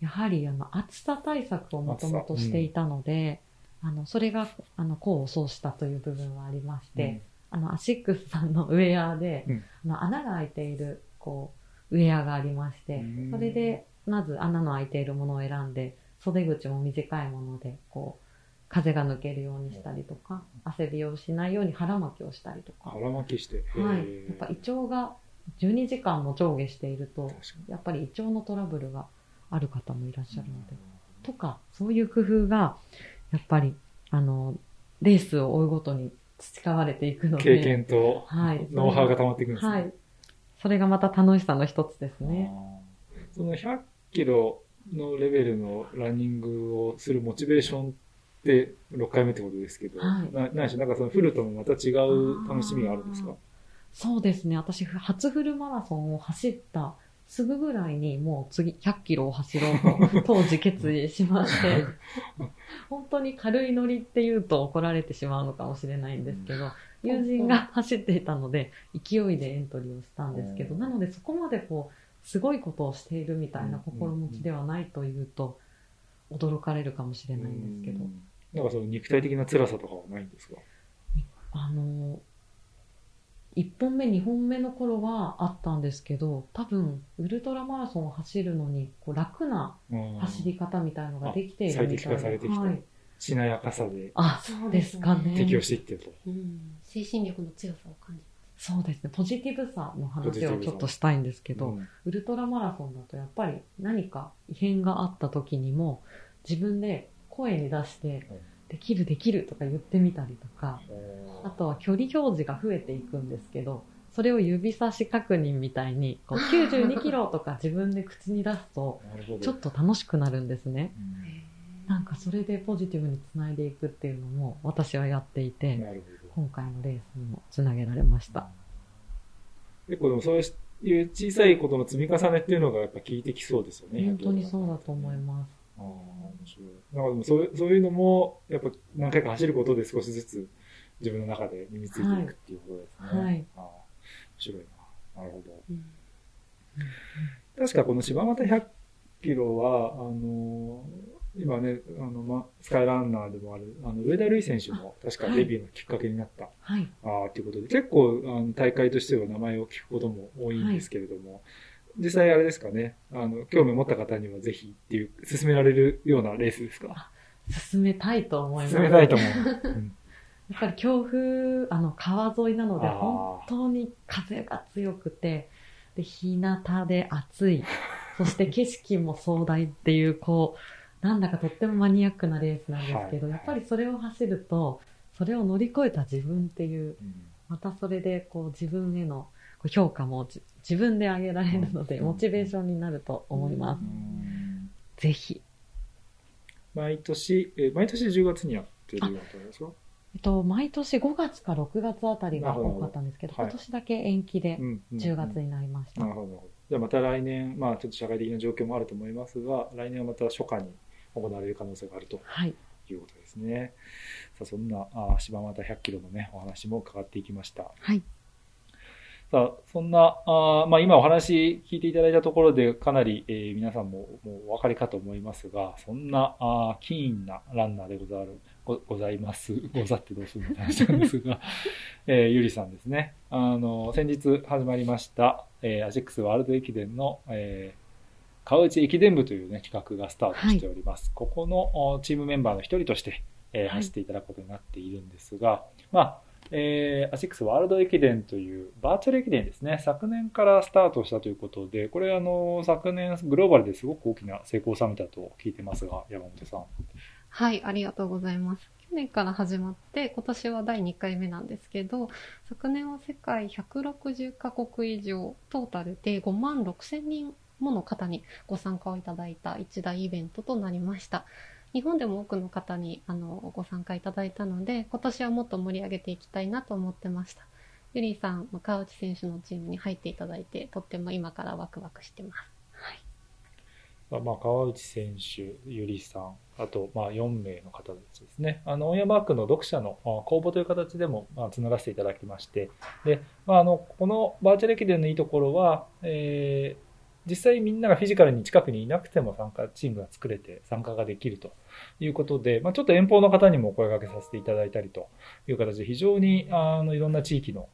やはりあの暑さ対策をもともとしていたので、あのそれがあの功を奏したという部分はありまして、あのアシックスさんのウェアで、うん。あの穴が開いているこうウェアがありまして、うん。それでまず穴の開いているものを選んで袖口も短いものでこう風が抜けるようにしたりとか汗びをしないように腹巻きをしたりとか、腹巻きして。はい、やっぱ胃腸が12時間も上下しているとやっぱり胃腸のトラブルがある方もいらっしゃるので。とか、そういう工夫が、やっぱり、あの、レースを追うごとに培われていくので。経験とはいノウハウが溜まっていくんですね。はい。それがまた楽しさの一つですね。その100キロのレベルのランニングをするモチベーションって6回目ってことですけど、はい。なしなんかそのフルともまた違う楽しみがあるんですか？そうですね。私、初フルマラソンを走ったすぐぐらいにもう次100キロを走ろうと当時決意しまして、本当に軽いノリって言うと怒られてしまうのかもしれないんですけど、友人が走っていたので勢いでエントリーをしたんですけど、うん。なのでそこまでこう、すごいことをしているみたいな心持ちではないというと、驚かれるかもしれないんですけど、うん。なんかその肉体的な辛さとかはないんですか？あの、1本目、2本目の頃はあったんですけど、多分、ウルトラマラソンを走るのに、こう楽な走り方みたいのができているみたいあ最適化されてきた。はい。しなやかさで。あ、そうですかね。適応していってると。うん、精神力の強さを感じそうですね。ポジティブさの話をちょっとしたいんですけど、うんウルトラマラソンだとやっぱり何か異変があった時にも、自分で声に出してうん、できるできるとか言ってみたりとか、あとは距離表示が増えていくんですけど、それを指差し確認みたいに、こう92キロとか自分で口に出すと。ちょっと楽しくなるんですね。うんなんかそれでポジティブにつないでいくっていうのも私はやっていて。今回のレースにもつなげられました。結構でもそういう小さいことの積み重ねっていうのがやっぱ効いてきそうですよね。本当にそうだと思います。ああ、面白い。なんかでもそういうそういうのも、やっぱ何回か走ることで少しずつ自分の中で身についていくっていうことですね。はいああ面白いな。なるほど。うん確かこの柴又100キロは、あの今ね、あの、ま、スカイランナーでもある、あの、上田瑠衣選手も確かデビューのきっかけになった、はい。ああ、ということで、結構、あの、大会としては名前を聞くことも多いんですけれども、実際あれですかね、あの、興味を持った方にはぜひっていう、進められるようなレースですか？進めたいと思います。進めたいと思う。うん。やっぱり強風、あの、川沿いなので、本当に風が強くて、で、日向で暑い、そして景色も壮大っていう、こう、なんだかとってもマニアックなレースなんですけど、はいやっぱりそれを走ると、それを乗り越えた自分っていう、またそれで、こう、自分へのこう評価もじ自分で上げられるので、うんモチベーションになると思います。ぜひ。毎年、えー毎年10月にやってるようなことですか？えっと、毎年5月か6月あたりが多かったんですけど、はい今年だけ延期でうんうん10月になりました。なるほど。じゃあまた来年、まあちょっと社会的な状況もあると思いますが、来年はまた初夏に行われる可能性があるとはい。いうことですね。さあそんなあー柴又100キロのね、お話も伺っていきました。はい。さあ、そんな、あーまあ今お話聞いていただいたところでかなり、えー皆さんももうお分かりかと思いますが、そんな、あーキーンなランナーでござる、ごございます。ござってどうするのって話なんですが、えーゆりさんですね。あの、先日始まりました、えーアジェックスワールド駅伝の、えー川内駅伝部というね、企画がスタートしております。ここのおチームメンバーの一人として、えーはい走っていただくことになっているんですが、まあ、えー、アシックスワールド駅伝というバーチャル駅伝ですね、昨年からスタートしたということで、これあの、昨年グローバルですごく大きな成功を収めたと聞いてますが、山本さん。はい、ありがとうございます。去年から始まって、今年は第2回目なんですけど、昨年は世界160カ国以上、トータルで5万6千人もの方にご参加をいただいた一大イベントとなりました。日本でも多くの方にあのご参加いただいたので、今年はもっと盛り上げていきたいなと思ってました。ゆりさん、川内選手のチームに入っていただいて、とっても今からワクワクしてます。はい。まあ、川内選手、ゆりさん、あと、まあ、4名の方たちですね。あの、オンヤマークの読者のあ公募という形でも、まあ、募らせていただきまして、で、まあ、あの、このバーチャル駅伝のいいところは、えー実際みんながフィジカルに近くにいなくても参加、チームが作れて参加ができるということで、まあ、ちょっと遠方の方にもお声掛けさせていただいたりという形で、非常に、あの、いろんな地域の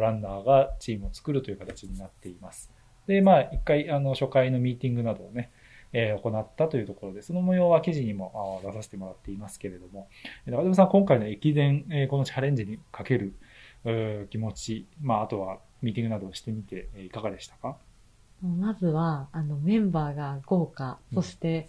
ランナーがチームを作るという形になっています。で、まあ、一回、あの、初回のミーティングなどをね、えー行ったというところで、その模様は記事にも出させてもらっていますけれども、中島さん、今回の駅伝、えーこのチャレンジにかけるう気持ち、まあ、あとはミーティングなどをしてみて、いかがでしたか？もうまずは、あの、メンバーが豪華、そして、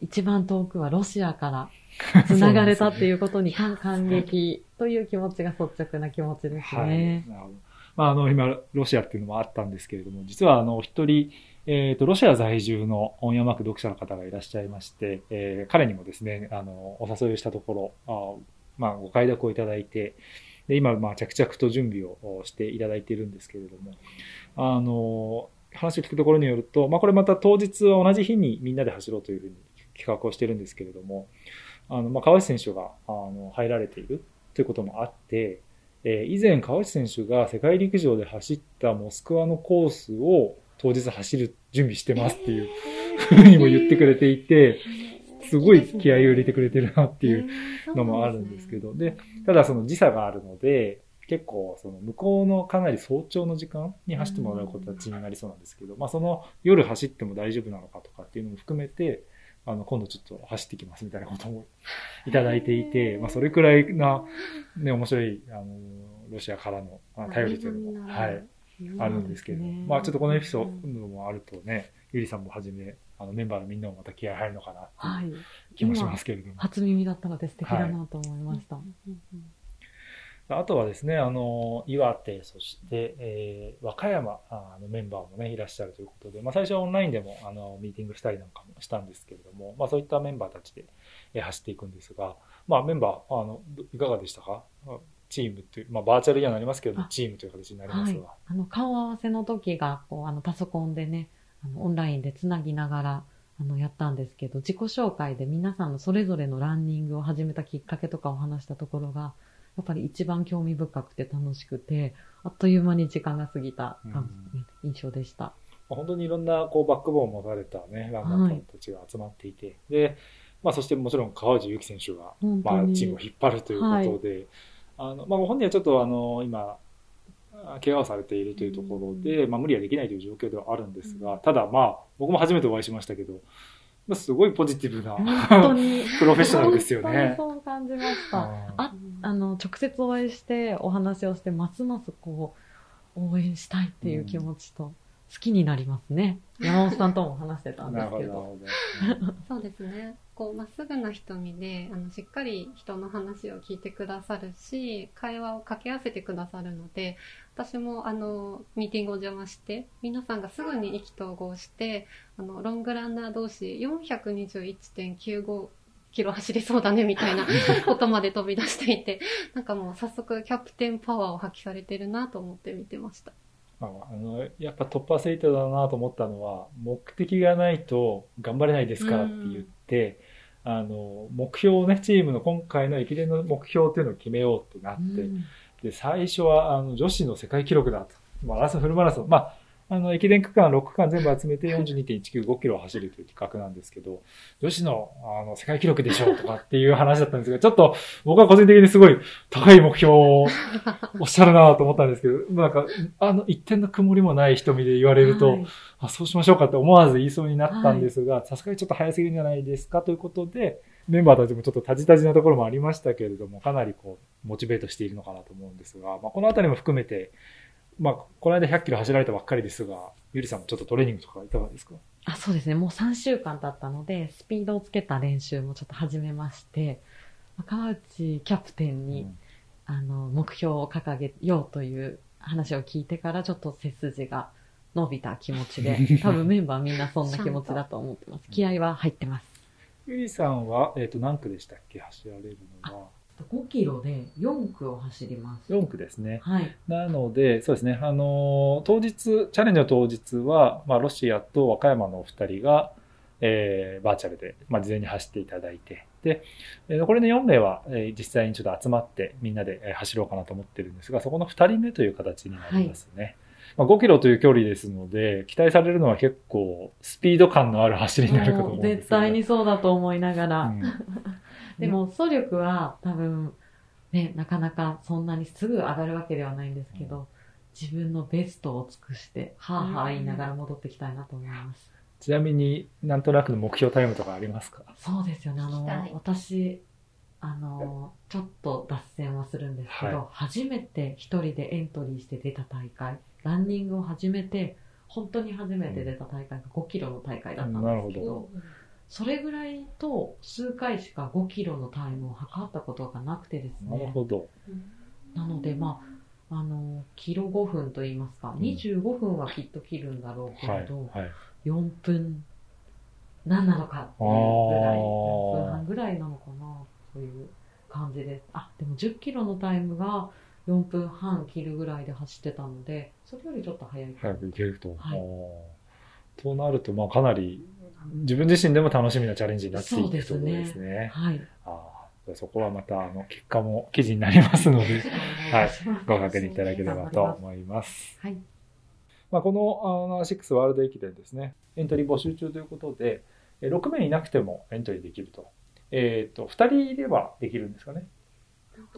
一番遠くはロシアから 繋がれたっていうことに感感激という気持ちが率直な気持ちですはい。ね。なるほど。まあ、あの、今、ロシアっていうのもあったんですけれども、実は、あの、一人、えっ、と、ロシア在住のオンヤマーク読者の方がいらっしゃいまして、えー彼にもですね、あの、お誘いをしたところ、あまあ、ご快諾をいただいて、で、今、まあ、着々と準備をしていただいているんですけれども、あの、話を聞くところによると、まあ、これまた当日は同じ日にみんなで走ろうというふうに企画をしてるんですけれども、あの、まあ、川内選手が、あの、入られているということもあって、えー以前川内選手が世界陸上で走ったモスクワのコースを当日走る準備してますっていうふうにも言ってくれていて、すごい気合を入れてくれてるなっていうのもあるんですけど、で、ただその時差があるので、結構その向こうのかなり早朝の時間に走ってもらう形になりそうなんですけど、まあその夜走っても大丈夫なのかとかっていうのも含めて、あの、今度ちょっと走ってきますみたいなこともいただいていて、まあそれくらいな、ね、面白い、あの、ロシアからのあ頼りというのも、はい、あるんですけれども、まあちょっとこのエピソードもあるとね、ゆりさんもはじめ、あのメンバーのみんなもまた気合入るのかなってはいいう。気もしますけれども。初耳だったので素敵だなと思いました。あとはですね、あの、岩手、そして、えー和歌山あのメンバーもね、いらっしゃるということで、まあ最初はオンラインでも、あの、ミーティングしたりなんかもしたんですけれども、まあそういったメンバーたちで、えー走っていくんですが、まあメンバー、あの、どいかがでしたか？チームという、まあバーチャルにはなりますけれどチームという形になりまはいすが。。あの、顔合わせの時が、こう、あの、パソコンでね、あの、オンラインでつなぎながら、あの、やったんですけど、自己紹介で皆さんのそれぞれのランニングを始めたきっかけとかを話したところが、やっぱり一番興味深くて楽しくて、あっという間に時間が過ぎた感印象でした。まあ本当にいろんなこうバックボーンを持たれたね、ランナーたちが集まっていて、で、まあそしてもちろん川内優輝選手が、まあチームを引っ張るということで、あの、まあご本人はちょっとあの、今、あ怪我をされているというところで、まあ無理はできないという状況ではあるんですが、ただまあ僕も初めてお会いしましたけど、まあすごいポジティブな本当に。プロフェッショナルですよね。本当にそう感じました。あああの、直接お会いしてお話をして、ますますこう、応援したいっていう気持ちと、好きになりますね。山本さんとも話してたんですけど。ど。そうですね。こう、まっすぐな瞳で、あの、しっかり人の話を聞いてくださるし、会話を掛け合わせてくださるので、私も、あの、ミーティングを邪魔して、皆さんがすぐに意気投合して、あの、ロングランナー同士421.95キロ走りそうだね、みたいな ことまで飛び出していて、なんかもう早速キャプテンパワーを発揮されてるなと思って見てました。まあ、あのやっぱトップアスリートだなと思ったのは目的がないと頑張れないですからって言って、あの目標をねチームの今回の駅伝の目標っていうのを決めようってなって、うん。で最初はあの女子の世界記録だと。マラソンフルマラソン。まああの駅伝区間6区間全部集めて42.195キロを走るという企画なんですけど女子のあの世界記録でしょうとかっていう話だったんですがちょっと僕は個人的にすごい高い目標をおっしゃるなと思ったんですけど、なんか、あの、一点の曇りもない瞳で言われると、はい。あ、そうしましょうかって思わず言いそうになったんですが、さすがにちょっと早すぎるんじゃないですかということで、メンバーたちもちょっとタジタジなところもありましたけれども、かなりこう、モチベートしているのかなと思うんですが、まあ、このあたりも含めて、まあ、この間100キロ走られたばっかりですが、ゆりさんもちょっとトレーニングとかいかがですか？あそうですね。もう3週間経ったので、スピードをつけた練習もちょっと始めまして、川内キャプテンに、あの、目標を掲げようという話を聞いてから、ちょっと背筋が伸びた気持ちで、多分メンバーみんなそんな気持ちだと思ってます。気合は入ってます。ゆりさんは、えっ、と、何区でしたっけ走られるのは。5キロで4区を走ります。4区ですね。はい。なので、そうですね、あのー当日、チャレンジの当日は、まあ、ロシアと和歌山のお二人が、えーバーチャルで、まあ、事前に走っていただいて、で、えー残りの4名は、えー実際にちょっと集まって、みんなでえー走ろうかなと思ってるんですが、そこの2人目という形になりますね。まあ、5キロという距離ですので、期待されるのは結構、スピード感のある走りになるかと思うんですよ、ね。絶対にそうだと思いながら。うんでも、走力は多分、ね、なかなかそんなにすぐ上がるわけではないんですけど、自分のベストを尽くして、はぁはぁ言いながら戻ってきたいなと思います。ちなみになんとなくの目標タイムとかありますか？そうですよね。あの私、あの、ちょっと脱線はするんですけど、はい。初めて一人でエントリーして出た大会、ランニングを始めて、本当に初めて出た大会が5キロの大会だったんですけなるど、それぐらいと数回しか5キロのタイムを測ったことがなくてですなるね。ほど。なので、まあ、あの、キロ5分と言いますか、うん25分はきっと切るんだろうけはいれど、。はい。4分何なのかっていうぐらい、4分半ぐらいなのかな、という感じです。あ、でも10キロのタイムが4分半切るぐらいで走ってたので、それよりちょっと早いか早なく行けると。はいとなると、まあ、かなり、自分自身でも楽しみなチャレンジになっていくそうですねということですね。はい。あそこはまた、あの、結果も記事になりますので、はいご確認いただければと思います。はい。まあ、この、あの、アシックスワールド駅伝ですね、エントリー募集中ということで、え6名いなくてもエントリーできると。えっ、と、2人いればできるんですかね。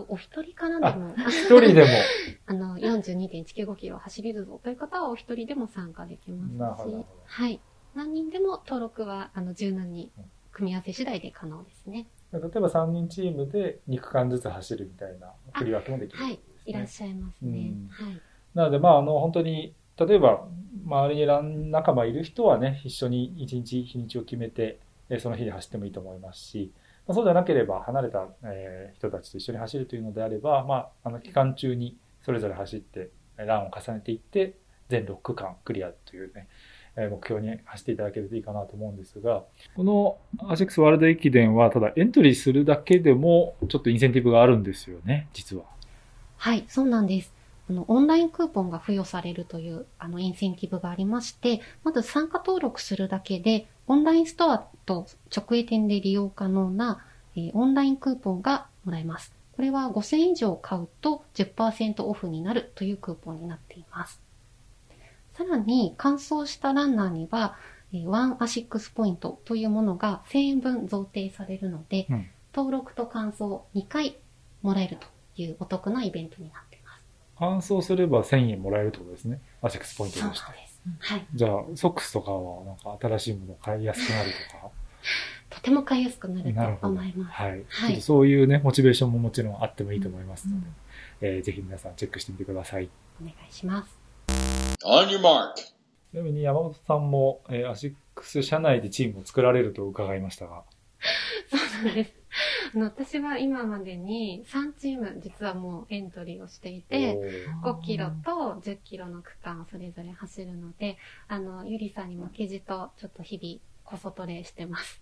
お一人からでも、1人でも。あの、42.195キロ走れるぞという方はお一人でも参加できますし、なるほどなるほどはい。何人でも登録は、あの、柔軟に組み合わせ次第で可能ですね。例えば3人チームで2区間ずつ走るみたいな振り分けもできるとはいいらっしゃいますねうん。はい。なので、まあ、あの、本当に、例えば、周りにラン仲間いる人はね、一緒に一日、日にちを決めて、えーその日に走ってもいいと思いますし、まあ、そうでなければ、離れた、えー人たちと一緒に走るというのであれば、まあ、あの、期間中にそれぞれ走って、えーランを重ねていって、全6区間クリアというね、えー目標に走っていただけるといいかなと思うんですが、このアシックスワールド駅伝は、ただエントリーするだけでも、ちょっとインセンティブがあるんですよね、実は。はい、そうなんです。あの、オンラインクーポンが付与されるという、あの、インセンティブがありまして、まず参加登録するだけで、オンラインストアと直営店で利用可能な、えーオンラインクーポンがもらえます。これは5000以上買うと10%オフになるというクーポンになっています。さらに、完走したランナーには、えー OneASICS ポイントというものが1000円分贈呈されるので、うん登録と完走2回もらえるというお得なイベントになっています。完走すれば1000円もらえるってことですね。アシックスポイントそうとして。なんです。はい。じゃあ、ソックスとかはなんか新しいものを買いやすくなるとか。とても買いやすくなる。と思います。はい。はいそういうね、モチベーションももちろんあってもいいと思いますので、うんえーぜひ皆さんチェックしてみてください。お願いします。On your mark. ちなみに山本さんも、えーアシックス社内でチームを作られると伺いましたが。そうなんです。あの、私は今までに3チーム、実はもうエントリーをしていて、おー5キロと10キロの区間をそれぞれ走るので、あの、ゆりさんに負けじと、ちょっと日々、こそトレしてます。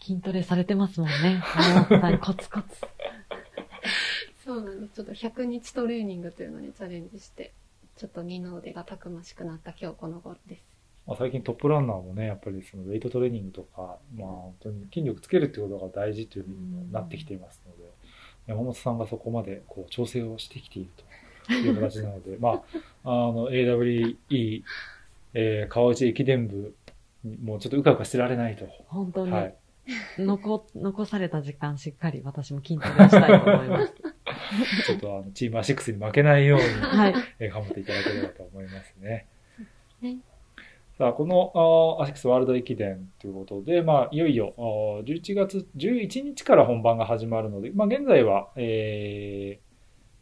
筋トレされてますもんね。コツコツ。そうなんです。ちょっと100日トレーニングというのにチャレンジして、ちょっと二の腕がたくましくなった今日この頃です。まあ、最近トップランナーもね、やっぱりそのウェイトトレーニングとか、まあ本当に筋力つけるってことが大事というふうにもなってきていますので、山本さんがそこまでこう調整をしてきているという形なので、まあ、あの AWE、えー川内駅伝部にもうちょっとうかうかしてられないと。本当に、はい。残、残された時間しっかり私も筋トレをしたいと思います。ちょっとあのチームアシックスに負けないように、はい。えー頑張っていただければと思いますね。ねさあ、このアシックスワールド駅伝ということで、まあ、いよいよあー11月11日から本番が始まるので、まあ、現在は、えー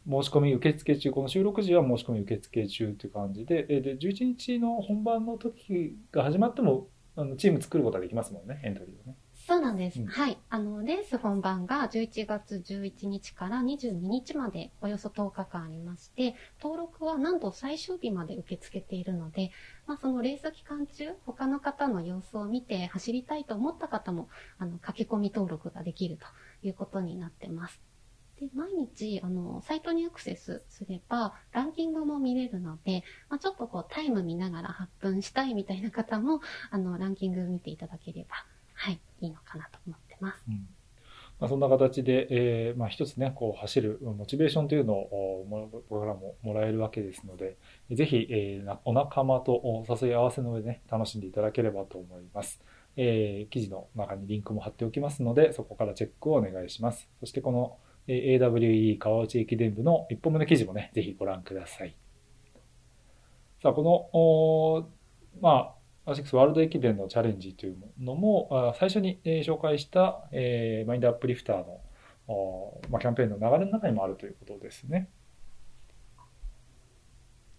申し込み受付中、この収録時は申し込み受付中という感じで、えーで11日の本番の時が始まっても、あのチーム作ることができますもんね、エントリーをね。そうなんです。うんはい。あの、レース本番が11月11日から22日までおよそ10日間ありまして、登録はなんと最終日まで受け付けているので、まあそのレース期間中、他の方の様子を見て走りたいと思った方も、あの、書き込み登録ができるということになってます。で、毎日、あの、サイトにアクセスすれば、ランキングも見れるので、まあ、ちょっとこう、タイム見ながら発奮したいみたいな方も、あの、ランキング見ていただければ、はい、いいのかなと思ってます。うんまあ、そんな形で、えーまあ、一つね、こう走るモチベーションというのをも僕らももらえるわけですので、ぜひ、えーお仲間とお誘い合わせの上でね、楽しんでいただければと思います。えー記事の中にリンクも貼っておきますので、そこからチェックをお願いします。そしてこの、AWE 川内駅伝部の一本目の記事もね、ぜひご覧ください。さあ、この、まあ、アシックスワールド駅伝のチャレンジというのも、最初に、紹介した、えーマインドアップリフターの、まあ、キャンペーンの流れの中にもあるということですね。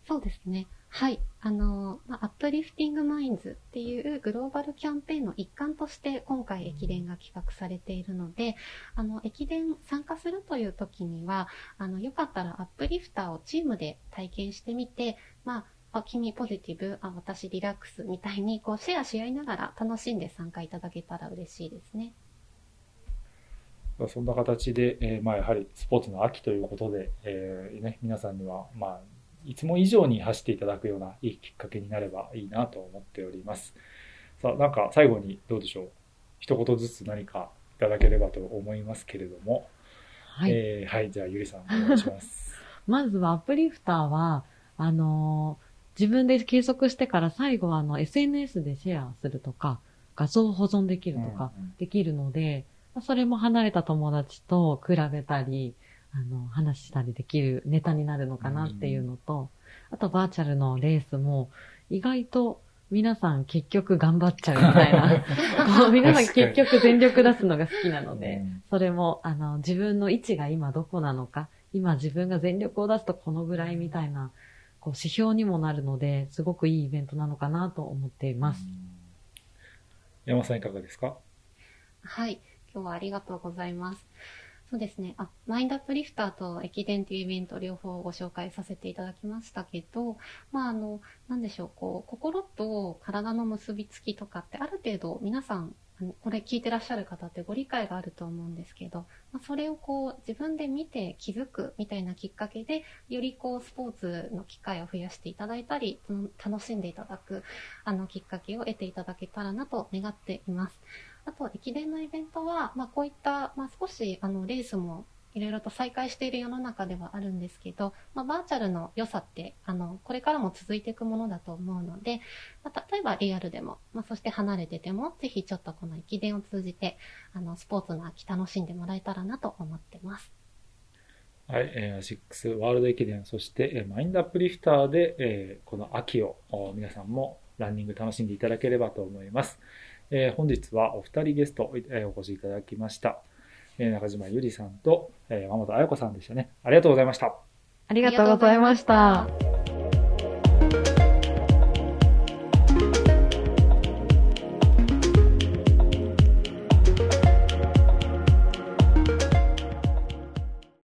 そうですね。はい。あの、 Uplifting Minds っていうグローバルキャンペーンの一環として今回駅伝が企画されているので、あの、駅伝参加するという時には、あの、よかったらアップリフターをチームで体験してみて、まあ、あ、君ポジティブ、あ、私リラックスみたいにこうシェアし合いながら楽しんで参加いただけたら嬉しいですね。そんな形で、えーまあ、やはりスポーツの秋ということで、えーね、皆さんには、まあ、いつも以上に走っていただくようないいきっかけになればいいなと思っております。さあ、なんか最後にどうでしょう。一言ずつ何かいただければと思いますけれども。はい。えーはい、じゃあゆりさんお願いします。まずはアップリフターは、あのー自分で計測してから最後はあの SNS でシェアするとか、画像を保存できるとか、うんうん。できるので、まあそれも離れた友達と比べたり、あの、話したりできるネタになるのかなっていうのと、あとバーチャルのレースも、意外と皆さん結局頑張っちゃうみたいな。こう皆さん結局全力出すのが好きなので、うん。それも、あの、自分の位置が今どこなのか、今自分が全力を出すとこのぐらいみたいな、こう指標にもなるので、すごくいいイベントなのかなと思っています。山本さんいかがですか？はい。今日はありがとうございます。そうですね。あ、マインドアップリフターと駅伝というイベント両方ご紹介させていただきましたけど、まあ、あの、なんでしょう、こう、心と体の結びつきとかってある程度皆さん、これ聞いてらっしゃる方ってご理解があると思うんですけど、まあ、それをこう自分で見て気づくみたいなきっかけで、よりこうスポーツの機会を増やしていただいたり、楽しんでいただく、あのきっかけを得ていただけたらなと願っています。あと、駅伝のイベントは、まあ、こういった、まあ、少し、あの、レースも、いろいろと再開している世の中ではあるんですけど、まあ、バーチャルの良さって、あの、これからも続いていくものだと思うので、まあ、例えばリアルでも、まあ、そして離れてても、ぜひちょっとこの駅伝を通じて、あの、スポーツの秋楽しんでもらえたらなと思ってます。はい、えーアシックスワールド駅伝、そして、えーマインドアップリフターで、えーこの秋を皆さんもランニング楽しんでいただければと思います。えー本日はお二人ゲスト、えーお越しいただきました。中島ゆりさんと、え山本彩子さんでしたね。ありがとうございました。ありがとうございました